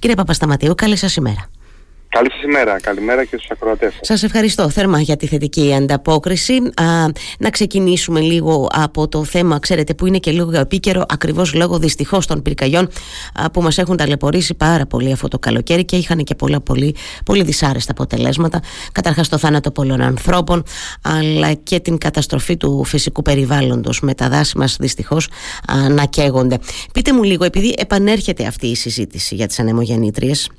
Κύριε Παπασταματίου, καλή σας ημέρα. Καλή σας ημέρα. Καλημέρα και στους ακροατές σας. Σας ευχαριστώ θερμά για τη θετική ανταπόκριση. Α, να ξεκινήσουμε λίγο από το θέμα, ξέρετε, που είναι και λίγο επίκαιρο, ακριβώς λόγω δυστυχώς των πυρκαγιών α, που μας έχουν ταλαιπωρήσει πάρα πολύ αυτό το καλοκαίρι και είχαν και πολλά πολύ, πολύ δυσάρεστα αποτελέσματα. Καταρχάς το θάνατο πολλών ανθρώπων, αλλά και την καταστροφή του φυσικού περιβάλλοντος με τα δάση μας δυστυχώς α, να καίγονται. Πείτε μου λίγο, επειδή επανέρχεται αυτή η συζήτηση για τις ανεμογεννήτριες,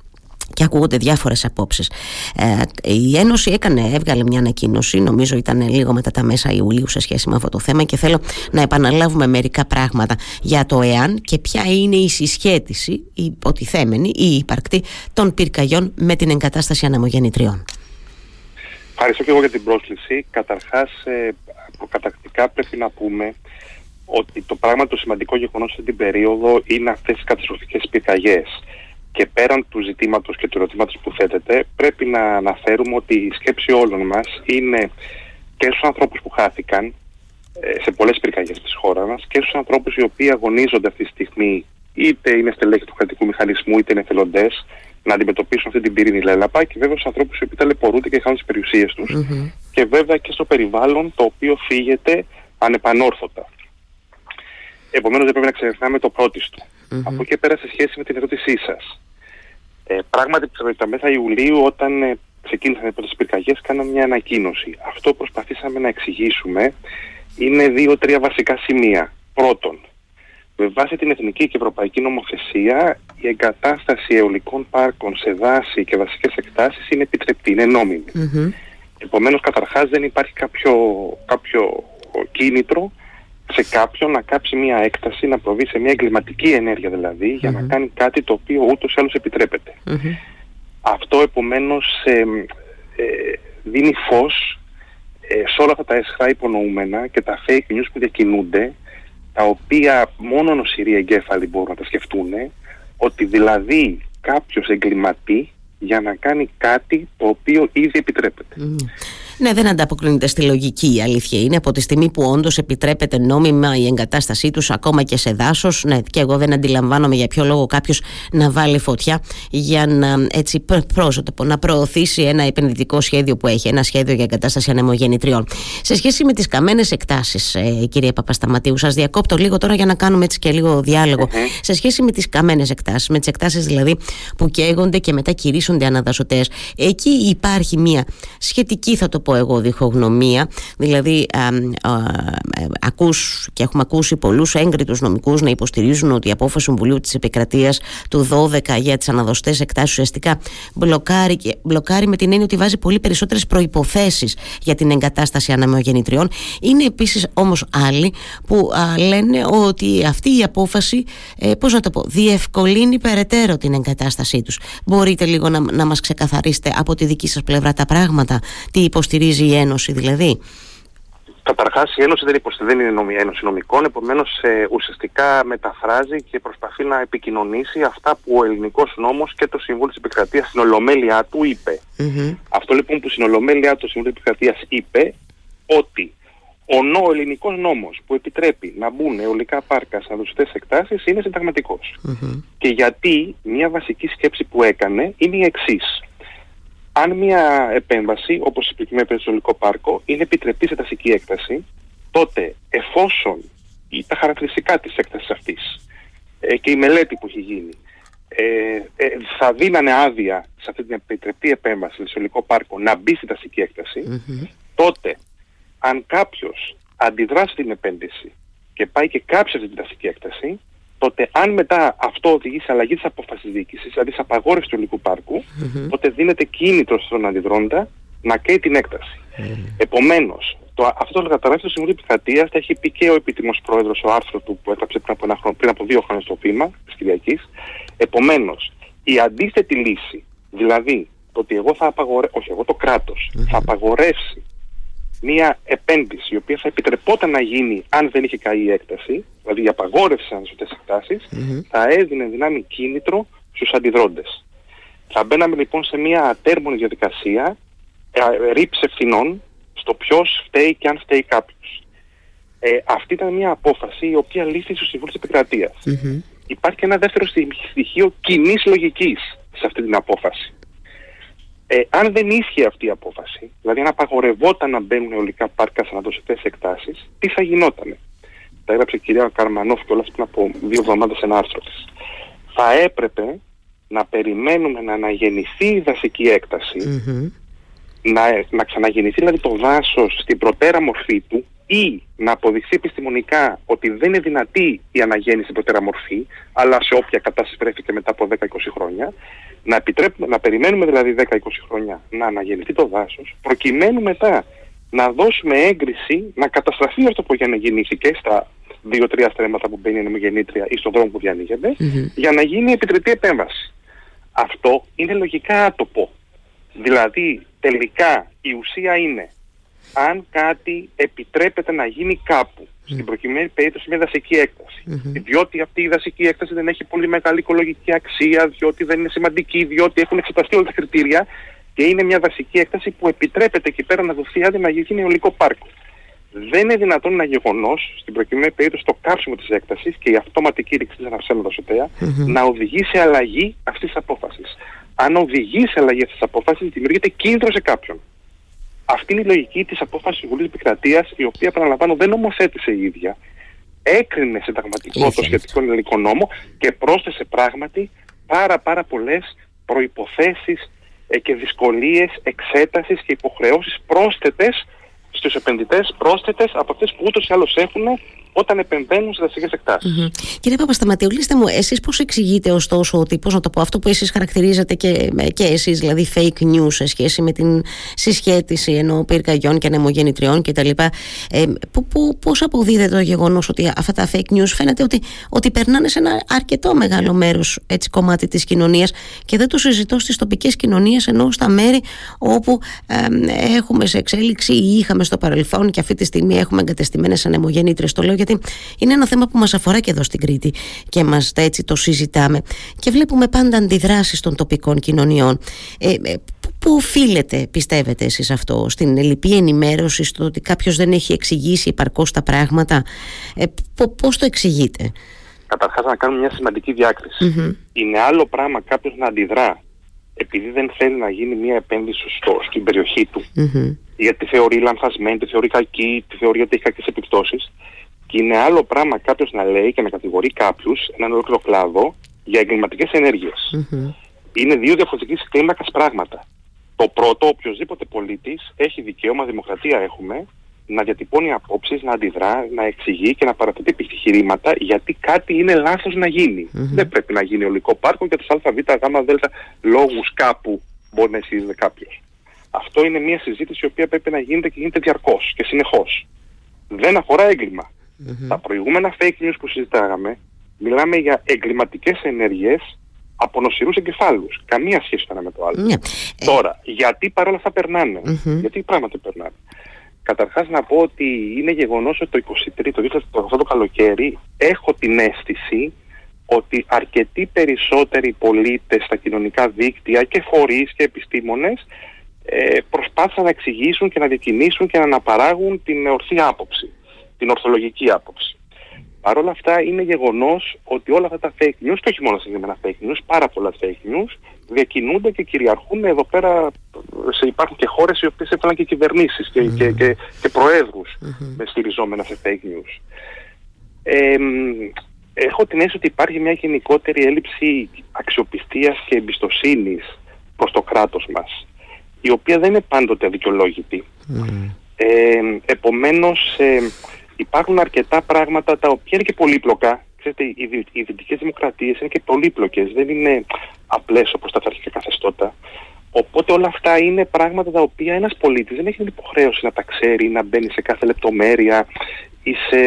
και ακούγονται διάφορες απόψεις. Ε, η Ένωση έκανε, έβγαλε μια ανακοίνωση, νομίζω ήταν λίγο μετά τα μέσα Ιουλίου σε σχέση με αυτό το θέμα και θέλω να επαναλάβουμε μερικά πράγματα για το εάν και ποια είναι η συσχέτιση, η υποτιθέμενη ή η υπαρκτή των πυρκαγιών με την εγκατάσταση αναμογεννητριών. Ευχαριστώ και εγώ για την πρόσκληση. Καταρχάς, ε, προκατακτικά πρέπει να πούμε ότι το πράγμα το σημαντικό γεγονός αυτή την περίοδο είναι αυτές οι καταστροφικές πυρκαγιές. Και πέραν του ζητήματος και του ερωτήματος που θέτεται, πρέπει να αναφέρουμε ότι η σκέψη όλων μας είναι και στους ανθρώπους που χάθηκαν ε, σε πολλές πυρκαγιές της χώρας μας και στους ανθρώπους οι οποίοι αγωνίζονται αυτή τη στιγμή είτε είναι στελέχη του κρατικού μηχανισμού είτε είναι εθελοντές να αντιμετωπίσουν αυτή την πυρήνη λέλαπα και βέβαια στους ανθρώπους οι οποίοι ταλαιπωρούνται και χάνουν τις περιουσίες τους και βέβαια και στο περιβάλλον το οποίο φύγεται ανεπανόρθωτα. Επομένως δεν πρέπει να ξεχνάμε το πρώτιστο. Mm-hmm. Από εκεί πέρα σε σχέση με την ερώτησή σας. Ε, πράγματι, τα μέσα Ιουλίου, όταν ε, ξεκίνησαν οι πρώτες πυρκαγιές, κάναμε μια ανακοίνωση. Αυτό που προσπαθήσαμε να εξηγήσουμε είναι δύο-τρία βασικά σημεία. Πρώτον, με βάση την εθνική και ευρωπαϊκή νομοθεσία, η εγκατάσταση αιωλικών πάρκων σε δάση και βασικές εκτάσεις είναι επιτρεπτή, είναι νόμιμη. Mm-hmm. Επομένως, καταρχάς δεν υπάρχει κάποιο, κάποιο κίνητρο σε κάποιον να κάψει μια έκταση, να προβεί σε μια εγκληματική ενέργεια δηλαδή, για να κάνει κάτι το οποίο ούτως ή άλλως Αυτό επομένως ε, ε, δίνει φως ε, σε όλα αυτά τα έσχρα υπονοούμενα και τα fake news που διακινούνται, τα οποία μόνο νοσηροί εγκέφαλοι μπορούν να τα σκεφτούν, ότι δηλαδή κάποιος εγκληματεί για να κάνει κάτι το οποίο ήδη επιτρέπεται. Ναι, δεν ανταποκρίνεται στη λογική η αλήθεια είναι. Από τη στιγμή που όντως επιτρέπεται νόμιμα η εγκατάστασή τους ακόμα και σε δάσος. Ναι, και εγώ δεν αντιλαμβάνομαι για ποιο λόγο κάποιος να βάλει φωτιά για να, έτσι, πρόσωπο, να προωθήσει ένα επενδυτικό σχέδιο που έχει, ένα σχέδιο για εγκατάσταση ανεμογεννητριών. Σε σχέση με τις καμένες εκτάσεις, ε, κύριε Παπασταματίου, σας διακόπτω λίγο τώρα για να κάνουμε έτσι και λίγο Σε σχέση με τις καμένες εκτάσεις, με τις εκτάσεις δηλαδή που καίγονται και μετά κηρύσσονται αναδασωτές, εκεί υπάρχει μια σχετική, θα το πω εγώ διχογνωμία. Δηλαδή α, ακούς και έχουμε ακούσει πολλούς έγκριτους νομικούς να υποστηρίζουν ότι η απόφαση του Συμβουλίου της Επικρατείας του 12 για τις αναδοστές εκτάσεις ουσιαστικά μπλοκάρει, μπλοκάρει με την έννοια ότι βάζει πολύ περισσότερες προϋποθέσεις για την εγκατάσταση αναμεογεννητριών. Είναι επίσης όμως άλλοι που λένε ότι αυτή η απόφαση ε, πώς να το πω, διευκολύνει περαιτέρω την εγκατάστασή τους. Μπορείτε λίγο να, να μας ξεκαθαρίσετε από τη δική σας πλευρά τα πράγματα τι υποστηρίζει υποστηρίζει η Ένωση δηλαδή; Καταρχάς, η Ένωση δεν, υποστηρίζει, δεν είναι Ένωση νομικών, επομένως ε, ουσιαστικά μεταφράζει και προσπαθεί να επικοινωνήσει αυτά που ο ελληνικός νόμος και το Συμβούλιο της Επικρατείας στην Ολομέλειά του είπε. Mm-hmm. Αυτό λοιπόν που στην Ολομέλειά του Συμβούλιο της Επικρατείας είπε ότι ο, νο, ο ελληνικός νόμος που επιτρέπει να μπουν αιωλικά πάρκα σε αδοσιτέ εκτάσεις είναι συνταγματικός. Mm-hmm. Και γιατί μια βασική σκέψη που έκανε είναι η εξής αν μια επέμβαση, όπως η προκειμένη περίπτωση στο πάρκο, είναι επιτρεπτή σε τασική έκταση, τότε εφόσον τα χαρακτηριστικά της έκτασης αυτής ε, και η μελέτη που έχει γίνει ε, ε, θα δίνανε άδεια σε αυτή την επιτρεπτή επέμβαση στο υλικό πάρκο να μπει στη τασική τότε αν κάποιος αντιδράσει την επένδυση και πάει και κάψει αυτή την τασική έκταση, τότε αν μετά αυτό οδηγεί σε αλλαγή της απόφασης διοίκησης, δηλαδή σε απαγόρευση του υλικού πάρκου, mm-hmm. τότε δίνεται κίνητρο στον αντιδρόντα να καίει την έκταση. Mm-hmm. Επομένως, αυτό το καταγράφει στο Συμβούλιο Επικρατείας, τα έχει πει και ο επίτιμος πρόεδρος, ο άρθρο του που έγραψε πριν από, ένα χρόνο, πριν από δύο χρόνια στο βήμα της Κυριακής. Επομένως, η αντίθετη λύση, δηλαδή το ότι εγώ θα απαγορεύσω, όχι εγώ το κράτος, mm-hmm. θα απαγορεύσει μια επένδυση η οποία θα επιτρεπόταν να γίνει αν δεν είχε καεί η έκταση, δηλαδή η απαγόρευση σε αυτέ εκτάσεις, mm-hmm. θα έδινε δυνάμει κίνητρο στους αντιδρόντες. Θα μπαίναμε λοιπόν σε μια ατέρμονη διαδικασία ε, ρήψη ευθυνών στο ποιος φταίει και αν φταίει κάποιος. Ε, αυτή ήταν μια απόφαση η οποία λήφθη στο Συμβούλιο της Επικρατείας. Mm-hmm. υπάρχει ένα δεύτερο στοιχείο κοινής λογικής σε αυτή την απόφαση. Ε, αν δεν ίσχυε αυτή η απόφαση, δηλαδή αν απαγορευόταν να μπαίνουν αιωλικά πάρκα σε αναδοσιτές εκτάσεις, τι θα γινόταν. Τα έγραψε η κυρία Καρμανόφ και όλα πριν από δύο εβδομάδες ένα άρθρο της. Θα έπρεπε να περιμένουμε να αναγεννηθεί η δασική να, να ξαναγεννηθεί δηλαδή το δάσος στην προτέρα μορφή του ή να αποδειχθεί επιστημονικά ότι δεν είναι δυνατή η αναγέννηση στην προτέρα μορφή, αλλά σε όποια κατάσταση βρέθηκε μετά από 10-20 χρόνια, να, επιτρέπουμε, να περιμένουμε δηλαδή 10-20 χρόνια να αναγεννηθεί το δάσος, προκειμένου μετά να δώσουμε έγκριση να καταστραφεί αυτό που γεννήθηκε στα δύο-τρία στρέμματα που μπαίνει η νομογεννήτρια ή στον δρόμο που διανοιγεται για να γίνει επιτρετή επέμβαση. Αυτό είναι λογικά άτοπο. Δηλαδή, τελικά η ουσία είναι αν κάτι επιτρέπεται να γίνει κάπου, στην προκειμένη περίπτωση μια δασική διότι αυτή η δασική έκταση δεν έχει πολύ μεγάλη οικολογική αξία, διότι δεν είναι σημαντική, διότι έχουν εξεταστεί όλα τα κριτήρια και είναι μια δασική έκταση που επιτρέπεται εκεί πέρα να δοθεί άδεια να γίνει ολικό πάρκο. Δεν είναι δυνατόν ένα γεγονός, στην προκειμένη περίπτωση το κάψιμο της έκταση και η αυτόματη κήρυξη της αναψέλνοντα να οδηγεί σε αλλαγή αυτής της απόφασης. Αν οδηγεί σε αλλαγή αυτής της απόφασης, δημιουργείται κίνδυνο σε κάποιον. Αυτή είναι η λογική της απόφασης της Βουλή Επικρατείας, η οποία, επαναλαμβάνω, δεν νομοθέτησε η ίδια. Έκρινε συνταγματικό το σχετικό ελληνικό νόμο και πρόσθεσε πράγματι πάρα, πάρα πολλές προποθέσει ε, και δυσκολίες εξέτασης και υποχρεώσεις πρόσθετες στους επενδυτές, πρόσθετες από αυτές που ούτως ή άλλως έχουν όταν επεμβαίνουν σε δασικές εκτάσεις. Mm-hmm. Κύριε Παπασταματιολίστε μου, εσείς πώς εξηγείτε ωστόσο ότι, πώς να το πω, αυτό που εσείς χαρακτηρίζετε και, και εσείς, δηλαδή fake news σε σχέση με την συσχέτιση ενώ πυρκαγιών και ανεμογεννητριών κτλ. Ε, πώς αποδίδεται το γεγονός ότι αυτά τα fake news φαίνεται ότι, ότι περνάνε σε ένα αρκετό μεγάλο μέρος κομμάτι της κοινωνίας και δεν το συζητώ στις τοπικές κοινωνίες ενώ στα μέρη όπου ε, έχουμε σε εξέλιξη ή είχαμε στο παρελθόν και αυτή τη στιγμή έχουμε εγκατεστημένες ανεμογεννήτριες. Το λέω γιατί είναι ένα θέμα που μας αφορά και εδώ στην Κρήτη και μας έτσι το συζητάμε και βλέπουμε πάντα αντιδράσεις των τοπικών κοινωνιών. Ε, ε, Πού οφείλεται, πιστεύετε εσείς αυτό, στην ελληπή ενημέρωση, στο ότι κάποιος δεν έχει εξηγήσει υπαρκώς τα πράγματα; Ε, πώς το εξηγείτε; Καταρχάς να κάνουμε μια σημαντική Είναι άλλο πράγμα κάποιος να αντιδρά επειδή δεν θέλει να γίνει μια επένδυση στο, στην περιοχή του, mm-hmm. γιατί θεωρεί λανθασμένη, τη θεωρεί κακή, τη θεωρεί ότι έχει κακές επιπτώσεις και είναι άλλο πράγμα κάποιος να λέει και να κατηγορεί κάποιους, έναν ολόκληρο κλάδο, για εγκληματικές Είναι δύο διαφορετικές κλίμακα πράγματα. Το πρώτο, οποιοδήποτε πολίτης έχει δικαίωμα, δημοκρατία έχουμε, να διατυπώνει απόψεις, να αντιδρά, να εξηγεί και να παραθέτει επιχειρήματα γιατί κάτι είναι λάθος να γίνει. Δεν πρέπει να γίνει ολικό πάρκο για του ΑΒ, ΓΔ λόγους κάπου μπορεί να ισχύει κάποιο. Αυτό είναι μια συζήτηση η οποία πρέπει να γίνεται και γίνεται διαρκώς και συνεχώς. Δεν αφορά έγκλημα. Mm-hmm. Τα προηγούμενα fake news που συζητάγαμε, μιλάμε για εγκληματικές ενέργειες από νοσηρούς εγκεφάλους. Καμία σχέση το ένα με το άλλο. Ναι. Τώρα, γιατί παρόλα αυτά περνάνε, mm-hmm. γιατί πράγματι περνάνε; Καταρχάς να πω ότι είναι γεγονός ότι το 23, το αυτό το καλοκαίρι, έχω την αίσθηση ότι αρκετοί περισσότεροι πολίτες στα κοινωνικά δίκτυα και φορείς και επιστήμονες ε, προσπάθησαν να εξηγήσουν και να διακινήσουν και να αναπαράγουν την ορθή άποψη την ορθολογική άποψη. Παρ' όλα αυτά είναι γεγονός ότι όλα αυτά τα fake news, και όχι μόνο συγκεκριμένα fake news, πάρα πολλά fake news, διακινούνται και κυριαρχούν εδώ πέρα. Σε, υπάρχουν και χώρες οι οποίες έφεραν και κυβερνήσεις και, mm-hmm. και, και, και προέδρους mm-hmm. στηριζόμενα σε fake news. Ε, έχω την αίσθηση ότι υπάρχει μια γενικότερη έλλειψη αξιοπιστίας και εμπιστοσύνης προς το κράτος μας, η οποία δεν είναι πάντοτε αδικαιολόγητη. Mm. Ε, επομένως, ε, υπάρχουν αρκετά πράγματα τα οποία είναι και πολύπλοκα. Ξέρετε, οι, οι δυτικές δημοκρατίες είναι και πολύπλοκες, δεν είναι απλές όπως τα αρχικά καθεστώτα. Οπότε όλα αυτά είναι πράγματα τα οποία ένας πολίτης δεν έχει την υποχρέωση να τα ξέρει, να μπαίνει σε κάθε λεπτομέρεια ή σε,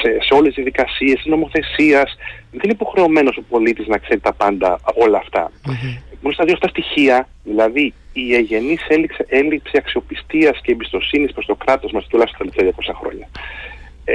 σε, σε όλες τις δικασίες της νομοθεσίας. Δεν είναι υποχρεωμένος ο πολίτης να ξέρει τα πάντα όλα αυτά. Mm-hmm. Μόνο στα δύο αυτά στοιχεία, δηλαδή η εγενής έλλειψη αξιοπιστίας και εμπιστοσύνης προς το κράτος μας τουλάχιστον τα τελευταία 200 χρόνια ε,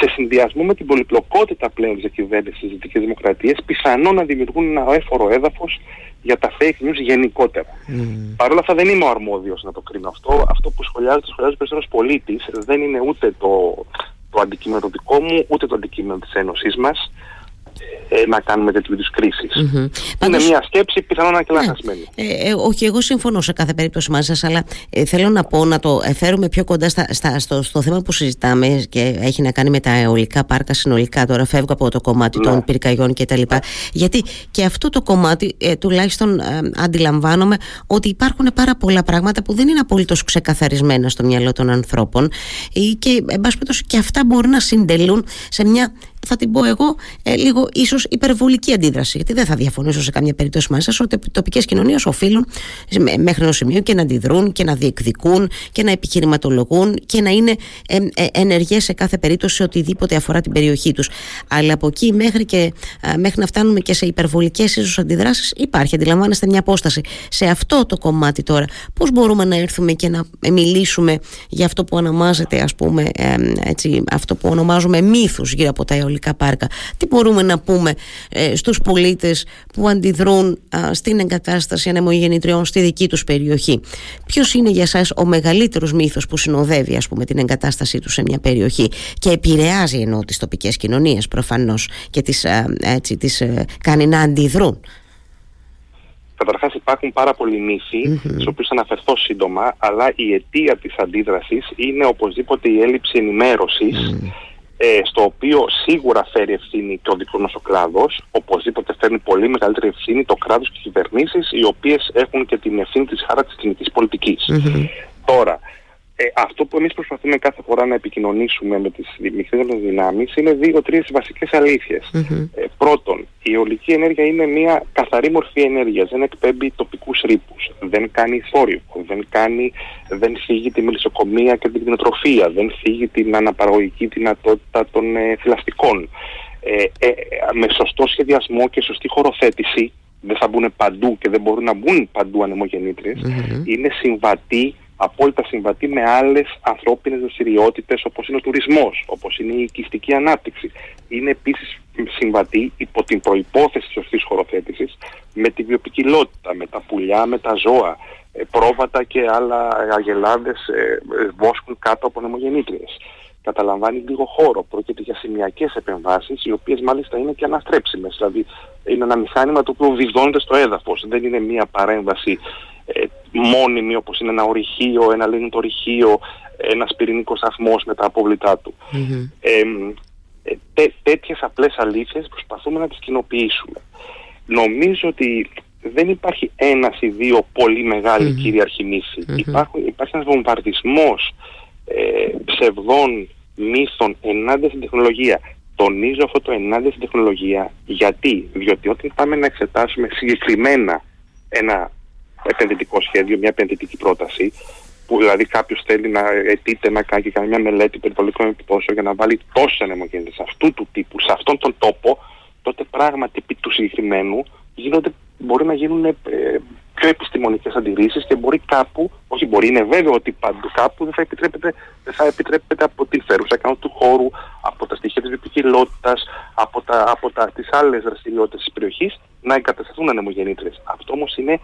σε συνδυασμό με την πολυπλοκότητα πλέον της διακυβέρνησης της Δυτικής Δημοκρατίας πιθανόν να δημιουργούν ένα έφορο έδαφος για τα fake news γενικότερα. Mm. Παρ' όλα αυτά δεν είμαι ο αρμόδιος να το κρίνω αυτό. Αυτό που σχολιάζεται, σχολιάζει περισσότερος πολίτης. Δεν είναι ούτε το, το αντικείμενο δικό μου, ούτε το αντικείμενο της Ένωσής μας. Ε, να κάνουμε τέτοιου είδους Είναι μια σκέψη πιθανόν να και ναι. Ε, ε, όχι, εγώ συμφωνώ σε κάθε περίπτωση μαζί σας, αλλά ε, θέλω να πω να το φέρουμε πιο κοντά στα, στα, στο, στο θέμα που συζητάμε και έχει να κάνει με τα αιωλικά πάρκα συνολικά. Τώρα φεύγω από το κομμάτι ναι. των πυρκαγιών κτλ. Γιατί και αυτό το κομμάτι, ε, τουλάχιστον αντιλαμβάνομαι ότι υπάρχουν πάρα πολλά πράγματα που δεν είναι απολύτως ξεκαθαρισμένα στο μυαλό των ανθρώπων και, εν πάση και αυτά μπορούν να συντελούν σε μια θα την πω εγώ, ε, λίγο ίσως υπερβολική αντίδραση. Γιατί δεν θα διαφωνήσω σε καμία περίπτωση μαζί σας ότι οι τοπικές κοινωνίες οφείλουν μέχρι ένα σημείο και να αντιδρούν και να διεκδικούν και να επιχειρηματολογούν και να είναι ε, ε, ενεργές σε κάθε περίπτωση οτιδήποτε αφορά την περιοχή τους. Αλλά από εκεί μέχρι, και, μέχρι να φτάνουμε και σε υπερβολικές ίσως αντιδράσεις υπάρχει. Αντιλαμβάνεστε μια απόσταση. Σε αυτό το κομμάτι τώρα, πώς μπορούμε να έρθουμε και να μιλήσουμε για αυτό που ονομάζεται, ας πούμε, ε, έτσι, αυτό που ονομάζουμε μύθους γύρω από τα πάρκα. Τι μπορούμε να πούμε ε, στους πολίτες που αντιδρούν στην εγκατάσταση ανεμογεννητριών στη δική τους περιοχή; Ποιος είναι για σας ο μεγαλύτερος μύθος που συνοδεύει ας πούμε την εγκατάστασή τους σε μια περιοχή και επηρεάζει ενώ τις τοπικές κοινωνίες προφανώς και τις, έτσι, τις ε, κάνει να αντιδρούν; Καταρχάς, υπάρχουν πάρα πολλοί μύθοι, mm-hmm. στους οποίους θα αναφερθώ σύντομα, αλλά η αιτία της αντίδρασης είναι οπωσδήποτε η έλλειψη ενημέρωσης ε, στο οποίο σίγουρα φέρει ευθύνη και ο δικός μας ο κλάδος. Οπωσδήποτε φέρνει πολύ μεγαλύτερη ευθύνη το κράτος και οι κυβερνήσεις, οι οποίες έχουν και την ευθύνη της χάρα της κινητή Τώρα, ε, αυτό που εμείς προσπαθούμε κάθε φορά να επικοινωνήσουμε με τις μικρέ μας δυνάμεις είναι δύο-τρεις βασικές Ε, πρώτον, η αιωλική ενέργεια είναι μια καθαρή μορφή ενέργειας. Δεν εκπέμπει τοπικούς ρήπους. Δεν κάνει θόρυβο. Δεν, κάνει, δεν φύγει τη μελισσοκομεία και την κτηνοτροφία. Δεν φύγει την αναπαραγωγική δυνατότητα των ε, θηλαστικών. Ε, ε, με σωστό σχεδιασμό και σωστή χωροθέτηση δεν θα μπουν παντού και δεν μπορούν να μπουν παντού είναι συμβατή απόλυτα συμβατή με άλλες ανθρώπινες δραστηριότητες όπως είναι ο τουρισμός, όπως είναι η οικιστική ανάπτυξη. Είναι επίσης συμβατή υπό την προπόθεση της σωστής χωροθέτησης με τη βιοπικιλότητα, με τα πουλιά, με τα ζώα. Ε, πρόβατα και άλλα αγελάδες ε, βόσκουν κάτω από νεμογεννήτριε. Καταλαμβάνει λίγο χώρο. Πρόκειται για σημειακές επεμβάσεις, οι οποίες μάλιστα είναι και αναστρέψιμες. Δηλαδή, είναι ένα μηχάνημα το οποίο βυθώνεται στο έδαφος. Δεν είναι μία παρέμβαση ε, μόνιμη όπως είναι ένα ορυχείο, ένα λινοτορυχείο, ένας πυρηνικός σταθμός με τα απόβλητά του. Mm-hmm. Ε, τέ, τέτοιες απλές αλήθειες προσπαθούμε να τις κοινοποιήσουμε. Νομίζω ότι δεν υπάρχει ένας ή δύο πολύ μεγάλοι mm-hmm. κυρίαρχοι μύθοι. Υπάρχουν, υπάρχει ένας βομβαρδισμός ε, ψευδών μύθων ενάντια στην τεχνολογία. Τονίζω αυτό το ενάντια στην τεχνολογία γιατί, διότι όταν πάμε να εξετάσουμε συγκεκριμένα ένα επενδυτικό σχέδιο, μια επενδυτική πρόταση, που δηλαδή κάποιος θέλει να αιτείται να κάνει, κάνει μια μελέτη περιβαλλοντικών επιπτώσεων για να βάλει τόσε ανεμογέννητε αυτού του τύπου, σε αυτόν τον τόπο, τότε πράγματι επί του συγκεκριμένου γίνονται, μπορεί να γίνουν ε, πιο επιστημονικές αντιρρήσεις και μπορεί κάπου, όχι μπορεί, είναι βέβαιο ότι παντού κάπου δεν θα επιτρέπεται, δεν θα επιτρέπεται από την φέρουσα κάνω του χώρου, από τα στοιχεία της βιοποικιλότητας, από, τα, από τα, τις άλλες δραστηριότητες της περιοχής να εγκατασταθούν ανεμογεννήτρες. Αυτό όμως είναι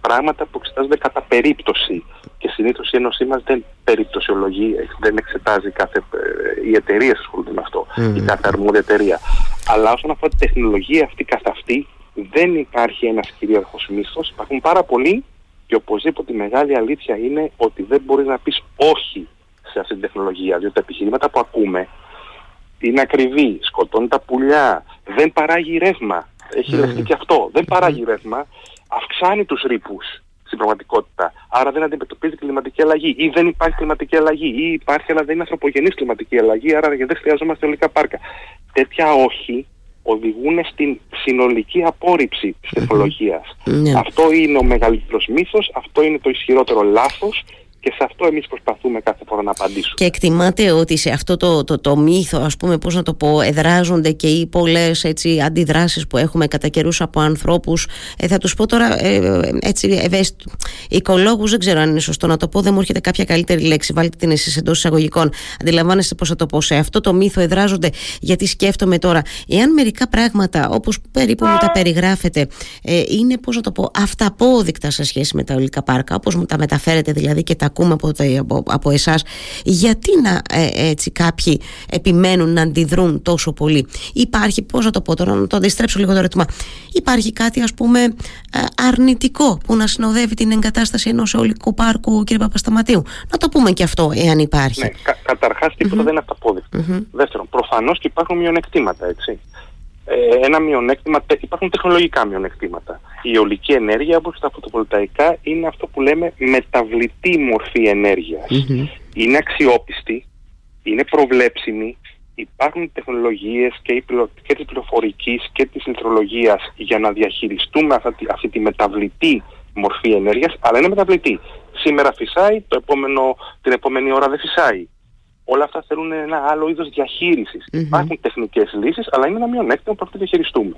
πράγματα που εξετάζονται κατά περίπτωση. Και συνήθως η Ένωσή μας δεν περιπτωσιολογεί, δεν εξετάζει κάθε. Ε, οι εταιρείε ασχολούνται με αυτό, η κάθε αρμόδια εταιρεία. Αλλά όσον αφορά τη τεχνολογία αυτή καθ' αυτή, δεν υπάρχει ένας κυρίαρχος μίσθος. Υπάρχουν πάρα πολλοί και οπωσδήποτε η μεγάλη αλήθεια είναι ότι δεν μπορείς να πεις όχι σε αυτή την τεχνολογία. Διότι τα επιχειρήματα που ακούμε είναι ακριβή, σκοτώνει τα πουλιά, δεν παράγει ρεύμα. Έχει mm. και αυτό. Δεν παράγει ρεύμα αυξάνει τους ρήπους στην πραγματικότητα. Άρα δεν αντιμετωπίζει κλιματική αλλαγή ή δεν υπάρχει κλιματική αλλαγή ή υπάρχει αλλά δεν είναι ανθρωπογενής κλιματική αλλαγή άρα δεν χρειαζόμαστε ολικά πάρκα. Τέτοια όχι οδηγούν στην συνολική απόρριψη της τεχνολογίας. Ναι. Αυτό είναι ο μεγαλύτερος μύθος, αυτό είναι το ισχυρότερο λάθος και σε αυτό εμείς προσπαθούμε κάθε φορά να απαντήσουμε. Και εκτιμάτε ότι σε αυτό το, το, το μύθο, ας πούμε, πώς να το πω, εδράζονται και οι πολλές έτσι, αντιδράσεις που έχουμε κατά καιρούς από ανθρώπους, ε, θα τους πω τώρα ε, ε έτσι ευαίσθητο, οικολόγους, δεν ξέρω αν είναι σωστό να το πω, δεν μου έρχεται κάποια καλύτερη λέξη, βάλτε την εσείς εντός εισαγωγικών. Αντιλαμβάνεστε πώς θα το πω, σε αυτό το μύθο εδράζονται, γιατί σκέφτομαι τώρα, εάν μερικά πράγματα, όπως περίπου μου τα περιγράφετε, ε, είναι, πώς να το πω, αυταπόδεικτα σε σχέση με τα ολικά πάρκα, όπως μου τα μεταφέρετε δηλαδή και τα ακούμε από, από, από εσάς. Γιατί να ε, έτσι κάποιοι επιμένουν να αντιδρούν τόσο πολύ; Υπάρχει πώς να το πω τώρα να το αντιστρέψω λίγο το ερώτημα. Υπάρχει κάτι ας πούμε ε, αρνητικό που να συνοδεύει την εγκατάσταση ενός ολικού πάρκου κύριε Παπασταματίου; Να το πούμε και αυτό εάν υπάρχει. Ναι, κα, καταρχάς δεν είναι αυταπόδεικτο δεύτερον προφανώς και υπάρχουν μειονεκτήματα έτσι. ε, ένα μειονέκτημα, υπάρχουν τεχνολογικά μειονεκτήματα. Η αιωλική ενέργεια όπως τα φωτοβολταϊκά είναι αυτό που λέμε μεταβλητή μορφή Είναι αξιόπιστη, είναι προβλέψιμη, υπάρχουν τεχνολογίες και, η, και της πληροφορικής και της ηλεκτρολογίας για να διαχειριστούμε αυτή, αυτή τη μεταβλητή μορφή ενέργειας, αλλά είναι μεταβλητή. Σήμερα φυσάει, το επόμενο, την επόμενη ώρα δεν φυσάει όλα αυτά θέλουν ένα άλλο είδος διαχείρισης. Mm-hmm. Υπάρχουν τεχνικές λύσεις, αλλά είναι ένα μειονέκτημα που πρέπει να διαχειριστούμε.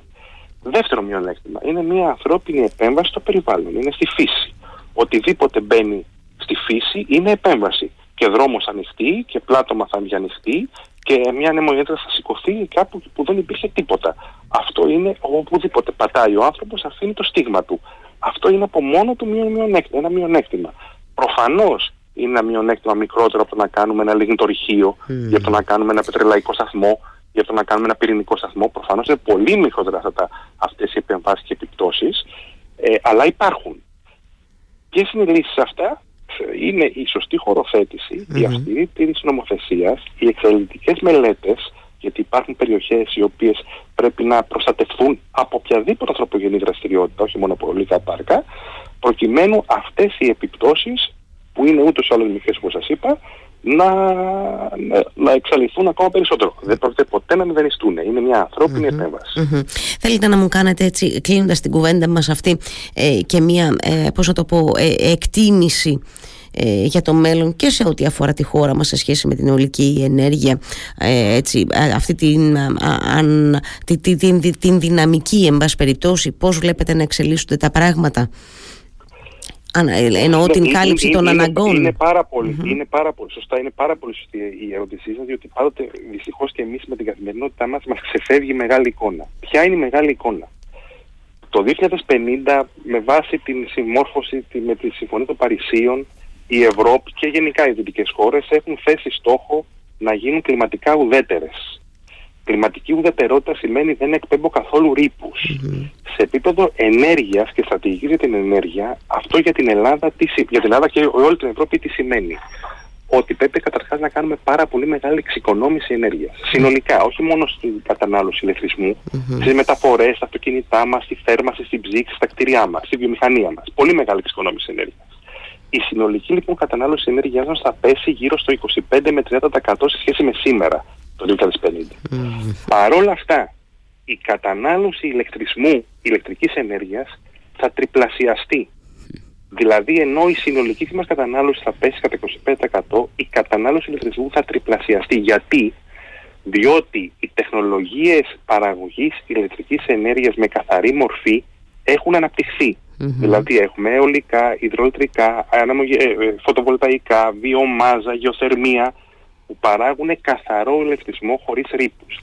Δεύτερο μειονέκτημα είναι μια ανθρώπινη επέμβαση στο περιβάλλον, είναι στη φύση. Οτιδήποτε μπαίνει στη φύση είναι επέμβαση. Και δρόμος ανοιχτή και πλάτωμα θα ανοιχτή και μια ανεμογέννητρα θα σηκωθεί κάπου που δεν υπήρχε τίποτα. Αυτό είναι οπουδήποτε πατάει ο άνθρωπος, αφήνει το στίγμα του. Αυτό είναι από μόνο του μειονέκτημα, ένα μειονέκτημα. Προφανώς είναι ένα μειονέκτημα μικρότερο από το να κάνουμε ένα λιγνητορυχείο, mm. για το να κάνουμε ένα πετρελαϊκό σταθμό, για το να κάνουμε ένα πυρηνικό σταθμό. Προφανώς είναι πολύ μικρότερα αυτές οι επεμβάσεις και επιπτώσεις, ε, αλλά υπάρχουν. Ποιε είναι οι λύσει αυτά, είναι η σωστή χωροθέτηση, mm-hmm. η αυστηρή τήρηση νομοθεσίας, οι εξαιρετικές μελέτες, γιατί υπάρχουν περιοχές οι οποίες πρέπει να προστατευτούν από οποιαδήποτε ανθρωπογενή δραστηριότητα, όχι μόνο από ολικά πάρκα, προκειμένου αυτές οι επιπτώσεις που είναι ούτως ή άλλως μικρές όπως σας είπα, να, να εξαλειφθούν ακόμα περισσότερο. Δεν πρόκειται ποτέ να μηδενιστούν. Είναι μια ανθρώπινη mm-hmm. επέμβαση. Mm-hmm. Θέλετε να μου κάνετε έτσι, κλείνοντας την κουβέντα μας αυτή, ε, και μια, ε, πώς να το πω, ε, εκτίμηση ε, για το μέλλον και σε ό,τι αφορά τη χώρα μας σε σχέση με την ολική ενέργεια ε, έτσι, αυτή την, αν, την, την, την, δυναμική εν πάση περιπτώσει πώς βλέπετε να εξελίσσονται τα πράγματα; ε, εννοώ ναι, την κάλυψη είναι, των είναι, αναγκών. Είναι πάρα, πολύ, mm-hmm. είναι πάρα πολύ σωστά, είναι πάρα πολύ σωστή η ερώτησή σας, διότι πάντοτε δυστυχώς και εμείς με την καθημερινότητά μας μας ξεφεύγει η μεγάλη εικόνα. Ποια είναι η μεγάλη εικόνα; Το 2050, με βάση την συμμόρφωση με τη Συμφωνία των Παρισίων, η Ευρώπη και γενικά οι δυτικές χώρες έχουν θέσει στόχο να γίνουν κλιματικά ουδέτερες κλιματική ουδετερότητα σημαίνει δεν εκπέμπω καθόλου Σε επίπεδο ενέργειας και στρατηγική για την ενέργεια, αυτό για την Ελλάδα, για την Ελλάδα και όλη την Ευρώπη τι σημαίνει. Ότι πρέπει καταρχάς να κάνουμε πάρα πολύ μεγάλη εξοικονόμηση ενέργειας. Συνολικά, όχι μόνο στην κατανάλωση ηλεκτρισμού, mm-hmm. στις μεταφορές, στα αυτοκίνητά μας, στη θέρμανση, στην ψήξη, στα κτίρια μας, στη βιομηχανία μας. Πολύ μεγάλη εξοικονόμηση ενέργειας. Η συνολική λοιπόν κατανάλωση ενέργειάς μας θα πέσει γύρω στο 25 με 30% σε σχέση με σήμερα το 2050. Mm. Παρ' όλα αυτά, η κατανάλωση ηλεκτρισμού, ηλεκτρικής ενέργειας θα τριπλασιαστεί. Δηλαδή, ενώ η συνολική μας κατανάλωση θα πέσει κατά 25%, η κατανάλωση ηλεκτρισμού θα τριπλασιαστεί. Γιατί; Διότι οι τεχνολογίες παραγωγής ηλεκτρικής ενέργειας με καθαρή μορφή έχουν Δηλαδή έχουμε αιωλικά, υδροελεκτρικά, ε, ε, φωτοβολταϊκά, βιομάζα, γεωθερμία, που παράγουν καθαρό ηλεκτρισμό χωρίς ρήπους.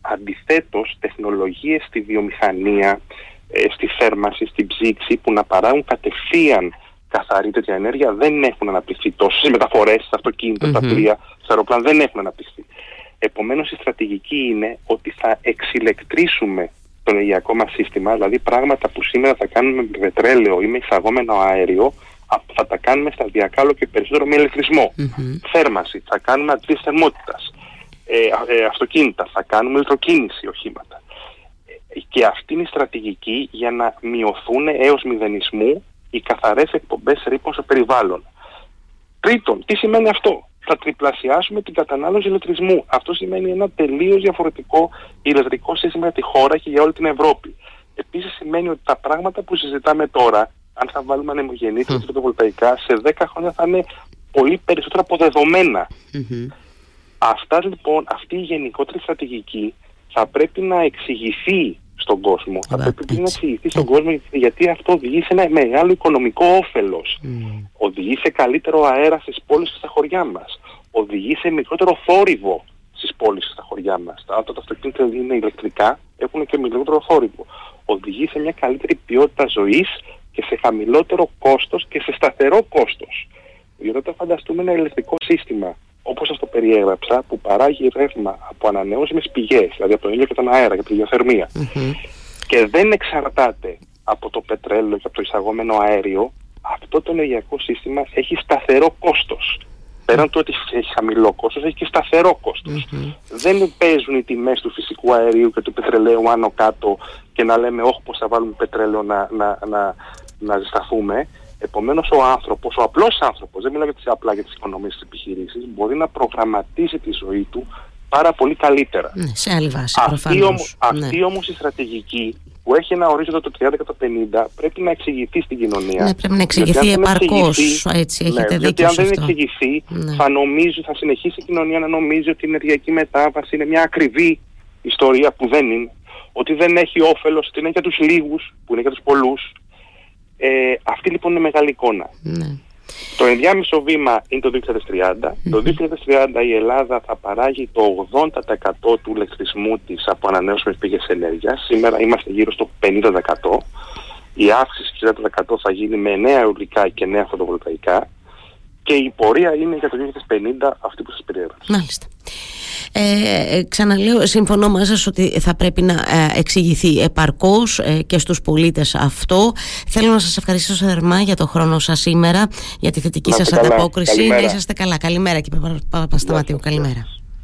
Αντιθέτως, τεχνολογίες στη βιομηχανία, ε, στη θέρμανση, στην ψήξη που να παράγουν κατευθείαν καθαρή τέτοια ενέργεια δεν έχουν αναπτυχθεί τόσο. Στις μεταφορές, στα αυτοκίνητα, στα πλοία, στα αεροπλάνα δεν έχουν αναπτυχθεί. Επομένως η στρατηγική είναι ότι θα εξηλεκτρήσουμε το ενεργειακό μας σύστημα, δηλαδή πράγματα που σήμερα θα κάνουμε με πετρέλαιο ή με εισαγόμενο αέριο, θα τα κάνουμε σταδιακά όλο και περισσότερο με ηλεκτρισμό. Θέρμανση, θα κάνουμε αντλήσεις θερμότητας. Ε, ε, αυτοκίνητα, θα κάνουμε ηλεκτροκίνηση οχήματα. Ε, και αυτή είναι η στρατηγική για να μειωθούν έως μηδενισμού οι καθαρές εκπομπές ρήπων στο περιβάλλον. Τρίτον, τι σημαίνει αυτό; Θα τριπλασιάσουμε την κατανάλωση ηλεκτρισμού. Αυτό σημαίνει ένα τελείως διαφορετικό ηλεκτρικό σύστημα για τη χώρα και για όλη την Ευρώπη. Επίσης σημαίνει ότι τα πράγματα που συζητάμε τώρα αν θα βάλουμε ανεμογεννήτρες mm. φωτοβολταϊκά, σε 10 χρόνια θα είναι πολύ περισσότερα αποδεδομένα. Αυτά λοιπόν, αυτή η γενικότερη στρατηγική θα πρέπει να εξηγηθεί στον κόσμο. θα πρέπει να εξηγηθεί στον κόσμο γιατί αυτό οδηγεί σε ένα μεγάλο οικονομικό όφελος. Οδηγεί σε καλύτερο αέρα στις πόλεις και στα χωριά μας. Οδηγεί σε μικρότερο θόρυβο στις πόλεις και στα χωριά μας. Τα αυτοκίνητα είναι ηλεκτρικά, έχουν και μικρότερο θόρυβο. Οδηγεί σε μια καλύτερη ποιότητα ζωής και σε χαμηλότερο κόστος και σε σταθερό κόστος. Γιατί όταν φανταστούμε ένα ηλεκτρικό σύστημα, όπως σας το περιέγραψα, που παράγει ρεύμα από ανανεώσιμες πηγές, δηλαδή από τον ήλιο και τον αέρα και τη γεωθερμια και δεν εξαρτάται από το πετρέλαιο και από το εισαγόμενο αέριο, αυτό το ενεργειακό σύστημα έχει σταθερό κόστος. Πέραν του ότι έχει χαμηλό κόστος, έχει και σταθερό Δεν παίζουν οι τιμές του φυσικού αερίου και του πετρελαίου άνω κάτω και να λέμε όχι πώς θα βάλουμε πετρέλαιο να, να, να, να ζεσταθούμε. Επομένως, ο άνθρωπος, ο απλός άνθρωπος, δεν μιλάω για τις, απλά για τις οικονομίες της επιχειρήση, μπορεί να προγραμματίσει τη ζωή του πάρα πολύ καλύτερα. Ναι, σε άλλη βάση. Αυτή, ναι. όμως η στρατηγική που έχει ένα ορίζοντα το 30 και το 50 πρέπει να εξηγηθεί στην κοινωνία. Ναι, πρέπει να εξηγηθεί επαρκώς. Έτσι, έχετε ναι, δίκιο. αν δεν εξηγηθεί, ναι. θα, νομίζει, θα συνεχίσει η κοινωνία να νομίζει ότι η ενεργειακή μετάβαση είναι μια ακριβή ιστορία που δεν είναι. Ότι δεν έχει όφελος, ότι είναι για τους λίγους, που είναι για τους πολλούς. Ε, αυτή λοιπόν είναι μεγάλη εικόνα. Ναι. Το ενδιάμεσο βήμα είναι το 2030. Το 2030 η Ελλάδα θα παράγει το 80% του ηλεκτρισμού της από ανανεώσιμες πηγές ενέργειας. Σήμερα είμαστε γύρω στο 50%. Η αύξηση 60% θα γίνει με νέα αιωλικά και νέα φωτοβολταϊκά. Και η πορεία είναι για το 2050 αυτή που σας περιέγραψα. Μάλιστα. Ε, ε, ξαναλέω, συμφωνώ μαζί σας ότι θα πρέπει να ε, εξηγηθεί επαρκώς ε, και στους πολίτες αυτό. Θέλω να σας ευχαριστήσω θερμά για το χρόνο σας σήμερα, για τη θετική σας ανταπόκριση. Να είσαστε καλά. Καλημέρα κύριε Παπασταματίου. Καλημέρα.